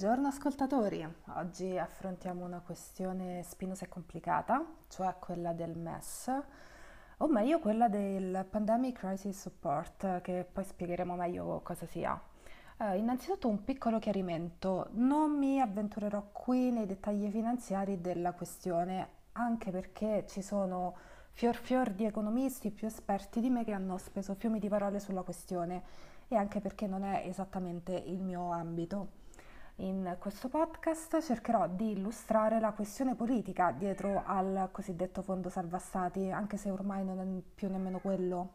Buongiorno ascoltatori, oggi affrontiamo una questione spinosa e complicata, cioè quella del MES, o meglio quella del Pandemic Crisis Support, che poi spiegheremo meglio cosa sia. Eh, innanzitutto un piccolo chiarimento, non mi avventurerò qui nei dettagli finanziari della questione, anche perché ci sono fior fior di economisti più esperti di me che hanno speso fiumi di parole sulla questione e anche perché non è esattamente il mio ambito. In questo podcast cercherò di illustrare la questione politica dietro al cosiddetto fondo salva stati, anche se ormai non è più nemmeno quello.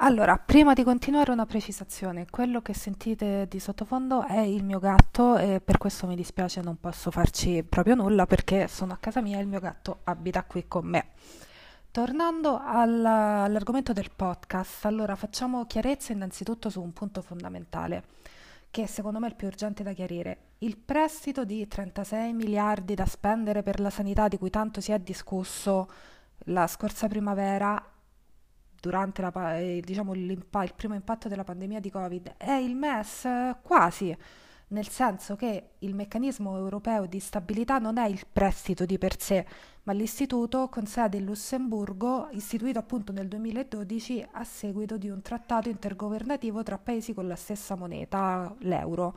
Allora, prima di continuare una precisazione, quello che sentite di sottofondo è il mio gatto e per questo mi dispiace non posso farci proprio nulla perché sono a casa mia e il mio gatto abita qui con me. Tornando all'argomento del podcast, allora facciamo chiarezza innanzitutto su un punto fondamentale che secondo me è il più urgente da chiarire. Il prestito di 36 miliardi da spendere per la sanità di cui tanto si è discusso la scorsa primavera durante la, eh, diciamo, il primo impatto della pandemia di Covid è il MES quasi nel senso che il meccanismo europeo di stabilità non è il prestito di per sé, ma l'istituto con sede in Lussemburgo, istituito appunto nel 2012 a seguito di un trattato intergovernativo tra paesi con la stessa moneta, l'euro.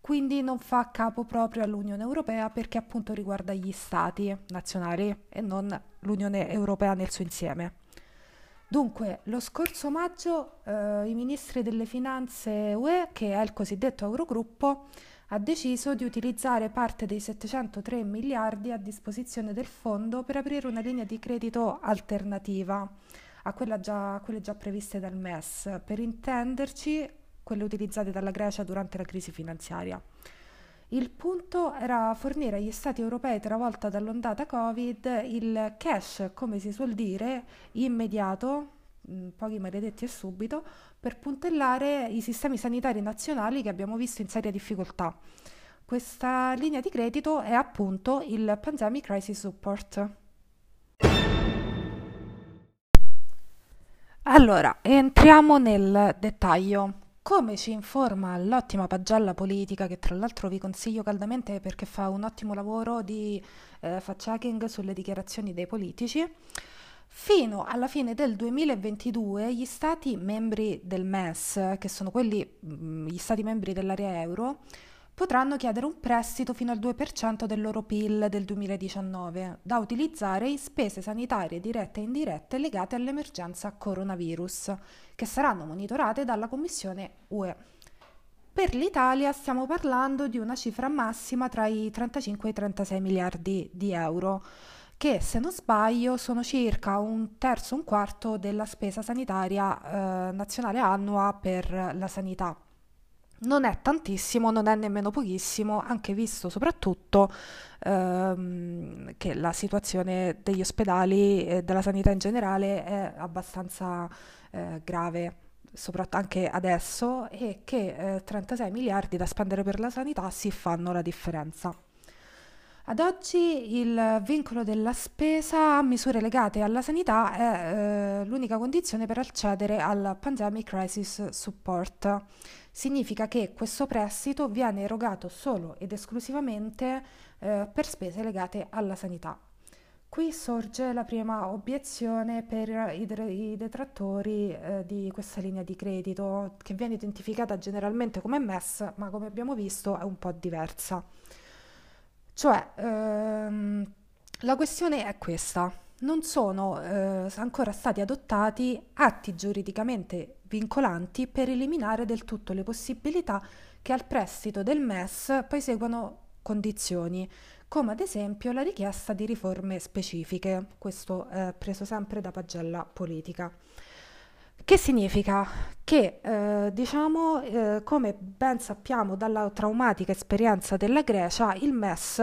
Quindi non fa capo proprio all'Unione Europea perché appunto riguarda gli stati nazionali e non l'Unione Europea nel suo insieme. Dunque, lo scorso maggio eh, i ministri delle finanze UE, che è il cosiddetto Eurogruppo, ha deciso di utilizzare parte dei 703 miliardi a disposizione del fondo per aprire una linea di credito alternativa a, già, a quelle già previste dal MES, per intenderci quelle utilizzate dalla Grecia durante la crisi finanziaria. Il punto era fornire agli stati europei travolta dall'ondata Covid il cash, come si suol dire, immediato, mm, pochi maledetti e subito, per puntellare i sistemi sanitari nazionali che abbiamo visto in seria difficoltà. Questa linea di credito è appunto il Pandemic Crisis Support. Allora, entriamo nel dettaglio. Come ci informa l'ottima pagella politica, che tra l'altro vi consiglio caldamente perché fa un ottimo lavoro di eh, fact-checking sulle dichiarazioni dei politici, fino alla fine del 2022 gli stati membri del MES, che sono quelli, mm, gli stati membri dell'area euro, potranno chiedere un prestito fino al 2% del loro PIL del 2019 da utilizzare in spese sanitarie dirette e indirette legate all'emergenza coronavirus, che saranno monitorate dalla Commissione UE. Per l'Italia stiamo parlando di una cifra massima tra i 35 e i 36 miliardi di euro, che se non sbaglio sono circa un terzo, un quarto della spesa sanitaria eh, nazionale annua per la sanità non è tantissimo, non è nemmeno pochissimo, anche visto soprattutto ehm, che la situazione degli ospedali e della sanità in generale è abbastanza eh, grave, soprattutto anche adesso, e che eh, 36 miliardi da spendere per la sanità si fanno la differenza. Ad oggi il vincolo della spesa a misure legate alla sanità è eh, l'unica condizione per accedere al Pandemic Crisis Support. Significa che questo prestito viene erogato solo ed esclusivamente eh, per spese legate alla sanità. Qui sorge la prima obiezione per i, i detrattori eh, di questa linea di credito, che viene identificata generalmente come MES, ma come abbiamo visto è un po' diversa. Cioè, ehm, la questione è questa. Non sono eh, ancora stati adottati atti giuridicamente vincolanti per eliminare del tutto le possibilità che al prestito del MES poi seguano condizioni, come ad esempio la richiesta di riforme specifiche. Questo è preso sempre da pagella politica. Che significa? Che eh, diciamo, eh, come ben sappiamo dalla traumatica esperienza della Grecia, il MES,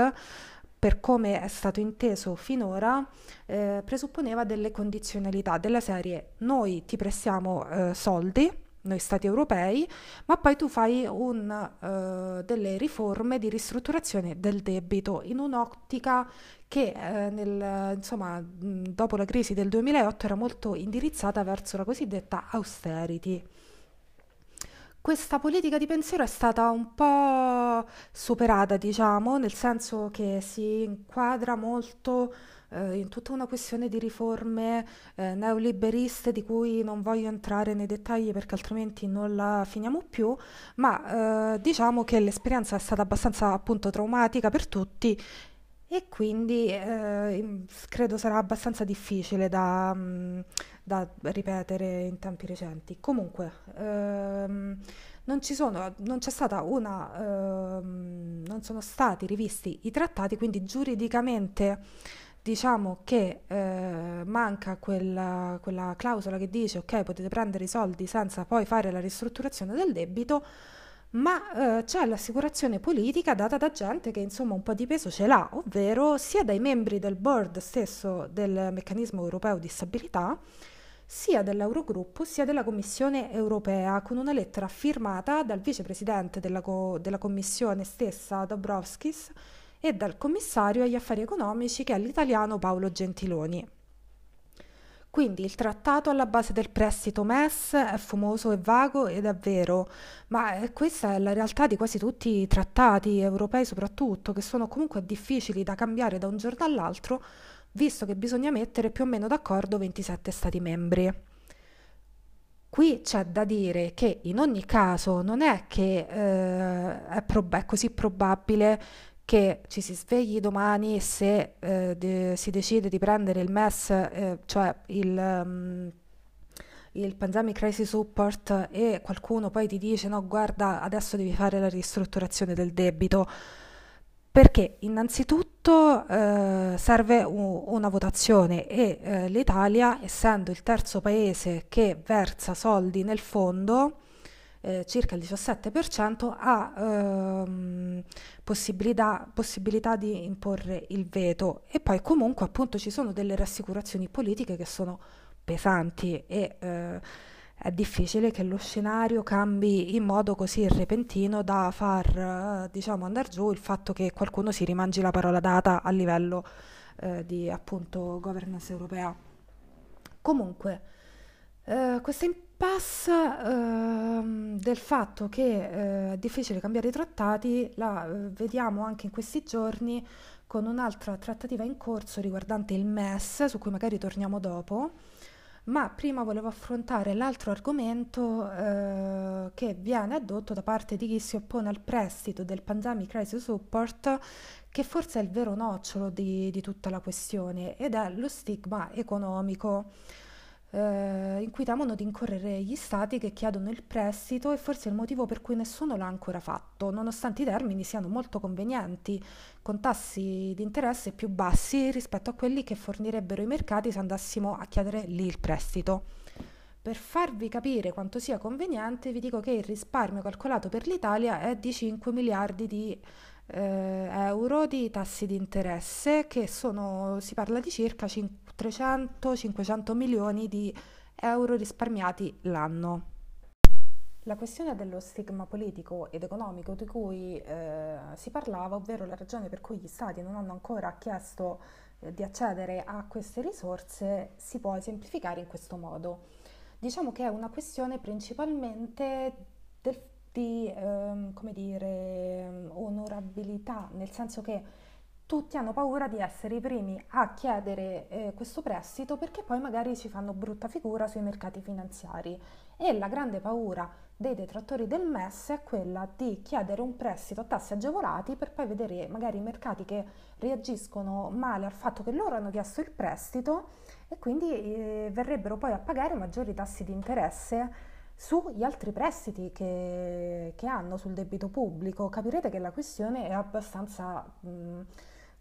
per come è stato inteso finora, eh, presupponeva delle condizionalità della serie noi ti prestiamo eh, soldi, noi stati europei, ma poi tu fai un, uh, delle riforme di ristrutturazione del debito in un'ottica che eh, nel, insomma, dopo la crisi del 2008 era molto indirizzata verso la cosiddetta austerity. Questa politica di pensiero è stata un po' superata, diciamo, nel senso che si inquadra molto eh, in tutta una questione di riforme eh, neoliberiste di cui non voglio entrare nei dettagli perché altrimenti non la finiamo più, ma eh, diciamo che l'esperienza è stata abbastanza appunto traumatica per tutti e quindi eh, credo sarà abbastanza difficile da, mm, da ripetere in tempi recenti. Comunque, ehm, non ci sono, non c'è stata una, ehm, non sono stati rivisti i trattati, quindi giuridicamente diciamo che eh, manca quella, quella clausola che dice ok potete prendere i soldi senza poi fare la ristrutturazione del debito ma eh, c'è l'assicurazione politica data da gente che insomma un po' di peso ce l'ha, ovvero sia dai membri del board stesso del meccanismo europeo di stabilità, sia dell'Eurogruppo sia della Commissione europea, con una lettera firmata dal vicepresidente della, co- della Commissione stessa, Dobrovskis, e dal commissario agli affari economici che è l'italiano Paolo Gentiloni. Quindi il trattato alla base del prestito MES è fumoso e vago ed è vero, ma eh, questa è la realtà di quasi tutti i trattati europei soprattutto, che sono comunque difficili da cambiare da un giorno all'altro, visto che bisogna mettere più o meno d'accordo 27 Stati membri. Qui c'è da dire che in ogni caso non è che eh, è, prob- è così probabile che ci si svegli domani se eh, de- si decide di prendere il MES, eh, cioè il, um, il Pandemic Crisis Support e qualcuno poi ti dice no guarda adesso devi fare la ristrutturazione del debito. Perché innanzitutto eh, serve u- una votazione e eh, l'Italia essendo il terzo paese che versa soldi nel fondo eh, circa il 17%, ha ehm, possibilità, possibilità di imporre il veto e poi comunque appunto ci sono delle rassicurazioni politiche che sono pesanti e eh, è difficile che lo scenario cambi in modo così repentino da far diciamo andare giù il fatto che qualcuno si rimangi la parola data a livello eh, di appunto governance europea. Comunque, eh, questa impasse eh, del fatto che eh, è difficile cambiare i trattati la eh, vediamo anche in questi giorni con un'altra trattativa in corso riguardante il MES, su cui magari torniamo dopo. Ma prima volevo affrontare l'altro argomento che viene addotto da parte di chi si oppone al prestito del Pandemic Crisis Support, che forse è il vero nocciolo di, di tutta la questione, ed è lo stigma economico eh, in cui temono di incorrere gli stati che chiedono il prestito e forse è il motivo per cui nessuno l'ha ancora fatto, nonostante i termini siano molto convenienti, con tassi di interesse più bassi rispetto a quelli che fornirebbero i mercati se andassimo a chiedere lì il prestito. Per farvi capire quanto sia conveniente, vi dico che il risparmio calcolato per l'Italia è di 5 miliardi di eh, euro di tassi di interesse, che sono, si parla di circa 300-500 milioni di euro risparmiati l'anno. La questione dello stigma politico ed economico di cui eh, si parlava, ovvero la ragione per cui gli stati non hanno ancora chiesto eh, di accedere a queste risorse, si può esemplificare in questo modo. Diciamo che è una questione principalmente del di ehm, come dire, onorabilità, nel senso che tutti hanno paura di essere i primi a chiedere eh, questo prestito perché poi magari ci fanno brutta figura sui mercati finanziari. E la grande paura dei detrattori del MES è quella di chiedere un prestito a tassi agevolati per poi vedere magari i mercati che reagiscono male al fatto che loro hanno chiesto il prestito e quindi eh, verrebbero poi a pagare maggiori tassi di interesse sugli altri prestiti che, che, hanno sul debito pubblico. Capirete che la questione è abbastanza mh,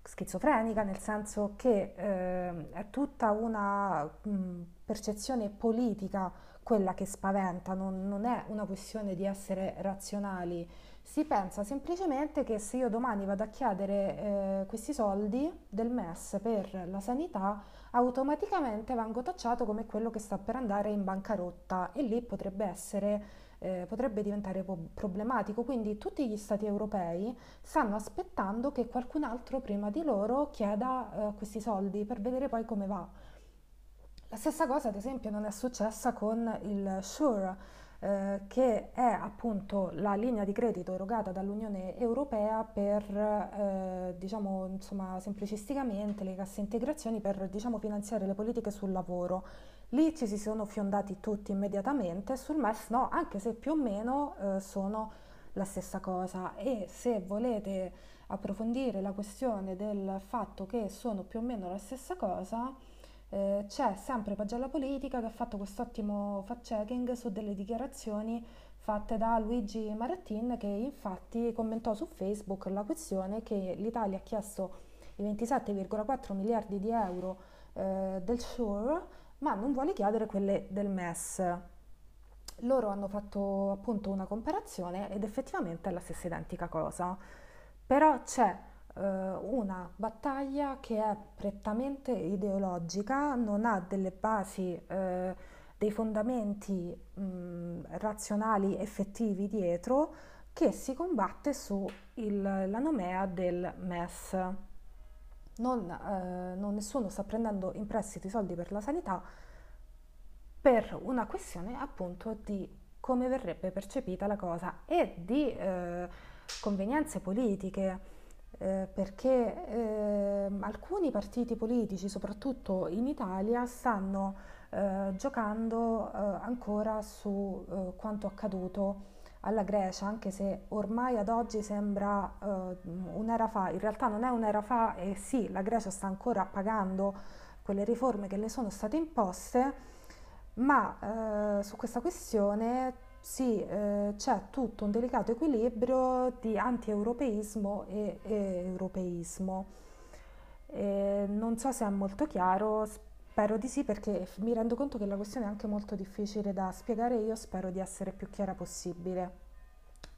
schizofrenica, nel senso che eh, è tutta una mh, percezione politica quella che spaventa, non, non è una questione di essere razionali. Si pensa semplicemente che se io domani vado a chiedere eh, questi soldi del MES per la sanità, automaticamente vengo tacciato come quello che sta per andare in bancarotta e lì potrebbe essere eh, potrebbe diventare problematico. Quindi tutti gli stati europei stanno aspettando che qualcun altro prima di loro chieda eh, questi soldi per vedere poi come va. La stessa cosa, ad esempio, non è successa con il SURE, eh, che è appunto la linea di credito erogata dall'Unione Europea per, eh, diciamo, insomma, semplicisticamente le casse integrazioni per, diciamo, finanziare le politiche sul lavoro. Lì ci si sono fiondati tutti immediatamente, sul MES no, anche se più o meno eh, sono la stessa cosa e se volete approfondire la questione del fatto che sono più o meno la stessa cosa, eh, c'è sempre Pagella Politica che ha fatto quest'ottimo fact-checking su delle dichiarazioni fatte da Luigi Marattin che infatti commentò su Facebook la questione che l'Italia ha chiesto i 27,4 miliardi di euro eh, del SURE ma non vuole chiedere quelle del MES. Loro hanno fatto appunto una comparazione ed effettivamente è la stessa identica cosa, però c'è una battaglia che è prettamente ideologica, non ha delle basi, eh, dei fondamenti mh, razionali effettivi dietro, che si combatte sulla nomea del MES. Non, eh, non nessuno sta prendendo in prestito i soldi per la sanità per una questione appunto di come verrebbe percepita la cosa e di eh, convenienze politiche eh, perché eh, alcuni partiti politici, soprattutto in Italia, stanno eh, giocando eh, ancora su eh, quanto accaduto alla Grecia, anche se ormai ad oggi sembra un'era fa, in realtà non è un'era fa e sì, la Grecia sta ancora pagando quelle riforme che le sono state imposte, ma su questa questione sì, eh, c'è tutto un delicato equilibrio di anti-europeismo e, e europeismo. E non so se è molto chiaro, spero di sì perché mi rendo conto che la questione è anche molto difficile da spiegare, io spero di essere più chiara possibile.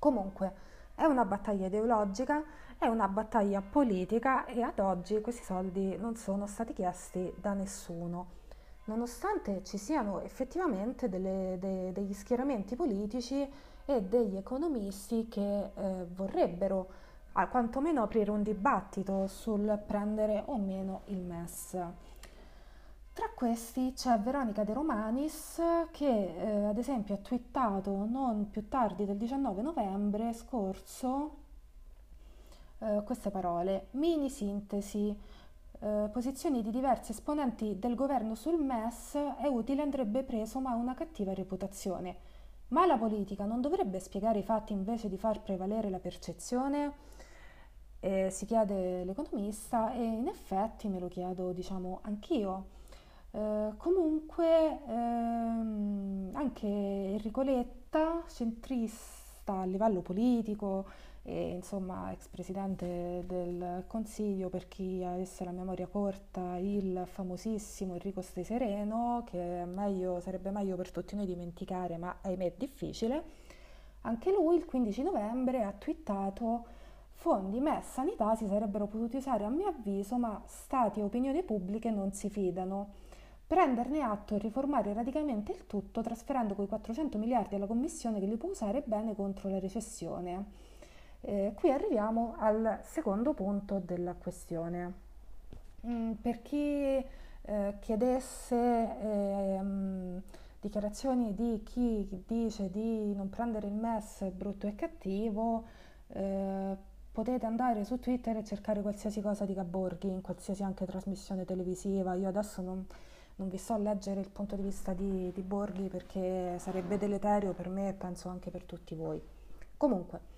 Comunque, è una battaglia ideologica, è una battaglia politica e ad oggi questi soldi non sono stati chiesti da nessuno nonostante ci siano effettivamente delle, de, degli schieramenti politici e degli economisti che eh, vorrebbero a quantomeno aprire un dibattito sul prendere o meno il MES. Tra questi c'è Veronica De Romanis che eh, ad esempio ha twittato non più tardi del 19 novembre scorso eh, queste parole, mini sintesi, eh, posizioni di diversi esponenti del governo sul MES è utile andrebbe preso ma ha una cattiva reputazione. Ma la politica non dovrebbe spiegare i fatti invece di far prevalere la percezione? Eh, si chiede l'economista e in effetti me lo chiedo diciamo anch'io. Eh, comunque ehm, anche Enrico Letta, centrista a livello politico, e insomma ex presidente del Consiglio, per chi avesse la memoria corta, il famosissimo Enrico Stai Sereno, che meglio, sarebbe meglio per tutti noi dimenticare, ma ahimè è difficile. Anche lui il 15 novembre ha twittato fondi MES sanità si sarebbero potuti usare a mio avviso, ma stati e opinioni pubbliche non si fidano. Prenderne atto e riformare radicalmente il tutto trasferendo quei 400 miliardi alla Commissione che li può usare bene contro la recessione. Eh, qui arriviamo al secondo punto della questione. Mm, per chi eh, chiedesse eh, dichiarazioni di chi dice di non prendere il MES brutto e cattivo, eh, potete andare su Twitter e cercare qualsiasi cosa di Gaborghi, in qualsiasi anche trasmissione televisiva. Io adesso non, non vi so a leggere il punto di vista di, di Borghi perché sarebbe deleterio per me e penso anche per tutti voi. Comunque,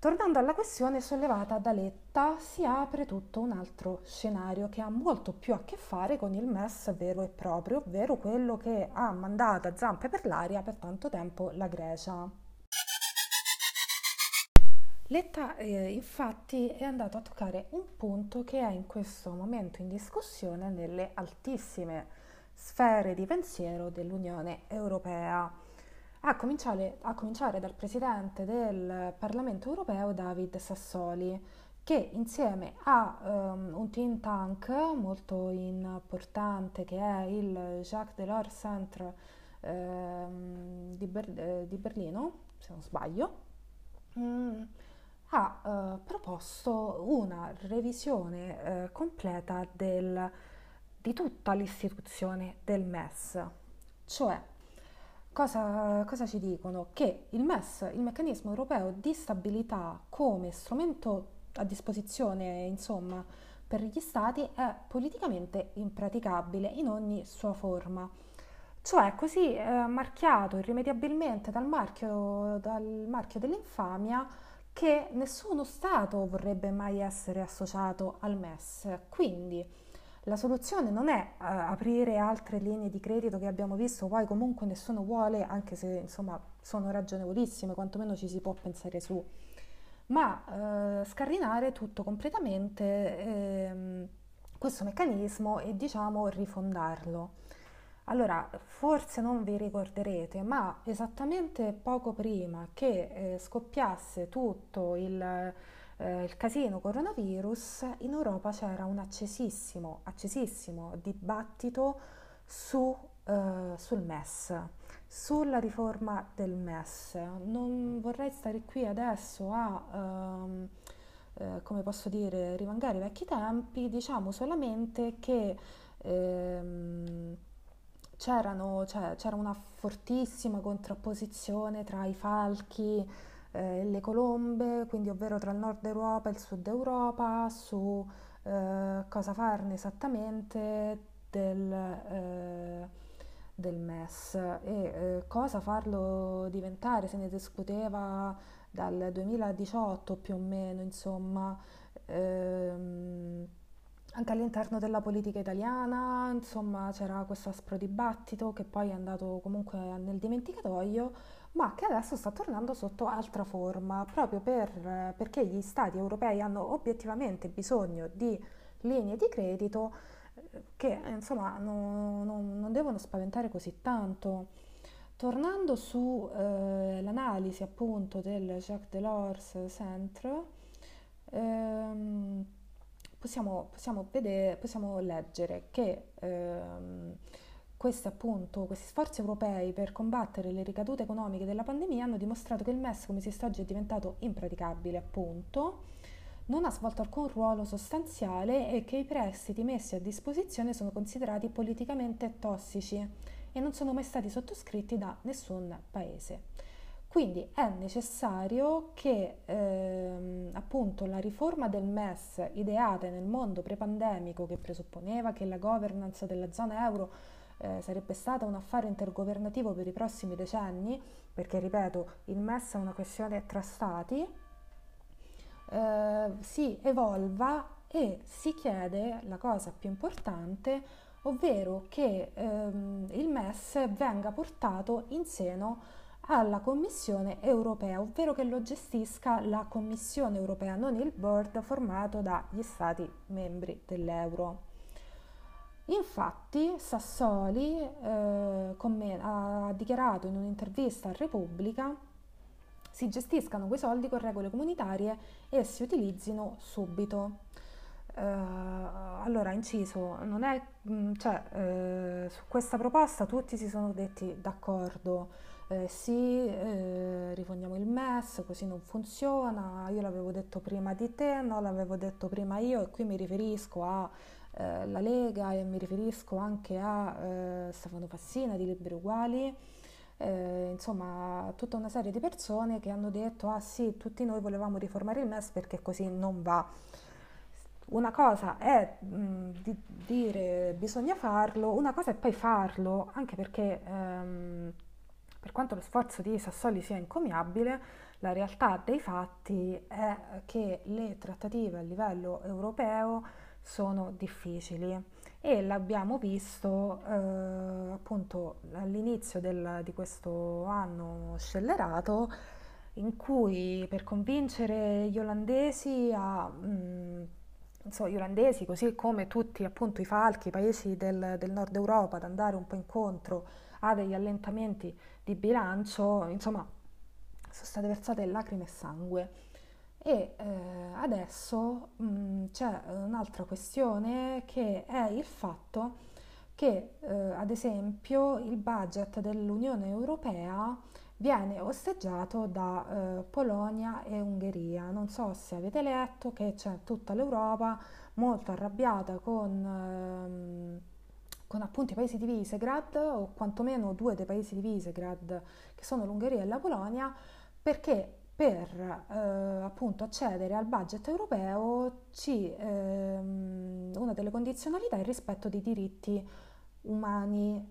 Tornando alla questione sollevata da Letta, si apre tutto un altro scenario che ha molto più a che fare con il MES vero e proprio, ovvero quello che ha mandato a zampe per l'aria per tanto tempo la Grecia. Letta eh, infatti è andato a toccare un punto che è in questo momento in discussione nelle altissime sfere di pensiero dell'Unione Europea a cominciare, a cominciare dal presidente del Parlamento europeo David Sassoli, che insieme a um, un think tank molto importante che è il Jacques Delors Centre um, di, Ber- eh, di, Berlino, se non sbaglio, um, ha uh, proposto una revisione uh, completa del, di tutta l'istituzione del MES, cioè Cosa, cosa ci dicono? Che il MES, il meccanismo europeo di stabilità come strumento a disposizione, insomma, per gli stati è politicamente impraticabile in ogni sua forma. Cioè, così eh, marchiato irrimediabilmente dal marchio, dal marchio dell'infamia che nessuno Stato vorrebbe mai essere associato al MES. Quindi la soluzione non è uh, aprire altre linee di credito che abbiamo visto, poi comunque nessuno vuole, anche se insomma sono ragionevolissime, quantomeno ci si può pensare su, ma uh, scardinare tutto completamente ehm, questo meccanismo e diciamo rifondarlo. Allora, forse non vi ricorderete, ma esattamente poco prima che eh, scoppiasse tutto il, eh, il, casino coronavirus, in Europa c'era un accesissimo, accesissimo dibattito su, eh, sul MES, sulla riforma del MES. Non vorrei stare qui adesso a... Ehm, eh, come posso dire, rimangare i vecchi tempi, diciamo solamente che ehm, cioè, c'era una fortissima contrapposizione tra i falchi eh, le colombe, quindi ovvero tra il nord Europa e il sud Europa, su eh, cosa farne esattamente del, eh, del MES e eh, cosa farlo diventare, se ne discuteva dal 2018 più o meno, insomma. Ehm, anche all'interno della politica italiana, insomma, c'era questo aspro dibattito che poi è andato comunque nel dimenticatoio, ma che adesso sta tornando sotto altra forma, proprio per, perché gli stati europei hanno obiettivamente bisogno di linee di credito eh, che insomma non, non, non devono spaventare così tanto. Tornando sull'analisi eh, appunto del Jacques Delors Centre, ehm, possiamo, possiamo, vedere, possiamo leggere che ehm, questi, appunto, questi sforzi europei per combattere le ricadute economiche della pandemia hanno dimostrato che il MES come sistema oggi è diventato impraticabile, appunto, non ha svolto alcun ruolo sostanziale e che i prestiti messi a disposizione sono considerati politicamente tossici e non sono mai stati sottoscritti da nessun paese. Quindi è necessario che ehm, appunto la riforma del MES ideata nel mondo prepandemico che presupponeva che la governance della zona euro eh, sarebbe stata un affare intergovernativo per i prossimi decenni, perché ripeto, il MES è una questione tra stati, eh, si evolva e si chiede la cosa più importante, ovvero che ehm, il MES venga portato in seno alla Commissione europea, ovvero che lo gestisca la Commissione europea, non il board formato dagli Stati membri dell'euro. Infatti Sassoli eh, ha dichiarato in un'intervista a Repubblica si gestiscano quei soldi con regole comunitarie e si utilizzino subito. Uh, allora, inciso, non è, mm, cioè, uh, su questa proposta tutti si sono detti d'accordo, eh, sì, eh, rifondiamo il MES, così non funziona, io l'avevo detto prima di te, no, l'avevo detto prima io e qui mi riferisco alla eh, Lega e mi riferisco anche a eh, Stefano Fassina di Libri Uguali, eh, insomma tutta una serie di persone che hanno detto ah sì, tutti noi volevamo riformare il MES perché così non va. Una cosa è mh, di dire bisogna farlo, una cosa è poi farlo, anche perché ehm, per quanto lo sforzo di Sassoli sia encomiabile, la realtà dei fatti è che le trattative a livello europeo sono difficili e l'abbiamo visto eh, appunto all'inizio del, di questo anno scellerato in cui per convincere gli olandesi a mh, mm, insomma, gli olandesi così come tutti appunto i falchi, i paesi del, del nord Europa ad andare un po' incontro a degli allentamenti di bilancio, insomma, sono state versate lacrime e sangue. E eh, adesso mh, mm, c'è un'altra questione che è il fatto che, eh, ad esempio, il budget dell'Unione Europea viene osteggiato da eh, Polonia e Ungheria. Non so se avete letto che c'è tutta l'Europa molto arrabbiata con ehm, con appunto i paesi di Visegrad o quantomeno due dei paesi di Visegrad che sono l'Ungheria e la Polonia perché per eh, appunto accedere al budget europeo ci, ehm, una delle condizionalità è il rispetto dei diritti umani.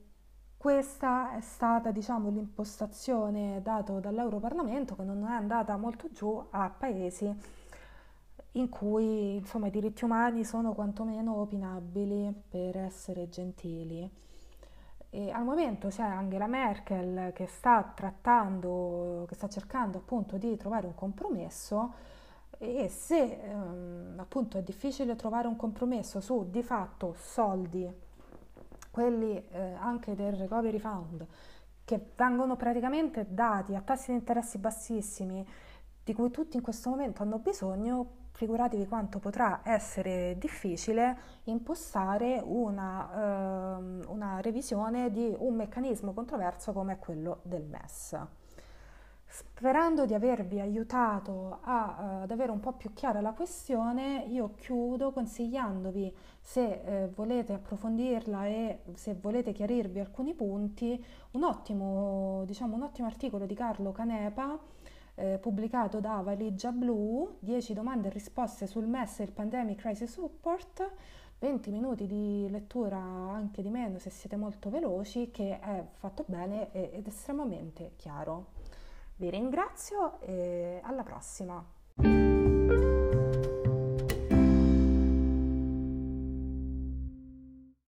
Questa è stata diciamo, l'impostazione data dall'Europarlamento che non è andata molto giù a paesi in cui insomma, i diritti umani sono quantomeno opinabili per essere gentili. E al momento c'è Angela Merkel che sta trattando, che sta cercando appunto di trovare un compromesso e se ehm, appunto è difficile trovare un compromesso su di fatto soldi, quelli eh, anche del Recovery Fund, che vengono praticamente dati a tassi di interessi bassissimi, di cui tutti in questo momento hanno bisogno, figuratevi quanto potrà essere difficile impostare una, uh, una revisione di un meccanismo controverso come quello del MES. Sperando di avervi aiutato a, uh, ad avere un po' più chiara la questione, io chiudo consigliandovi, se eh, volete approfondirla e se volete chiarirvi alcuni punti, un ottimo, diciamo, un ottimo articolo di Carlo Canepa eh, pubblicato da Valigia Blu, 10 domande e risposte sul MES e il Pandemic Crisis Support, 20 minuti di lettura anche di meno se siete molto veloci, che è fatto bene ed estremamente chiaro. Vi ringrazio e alla prossima!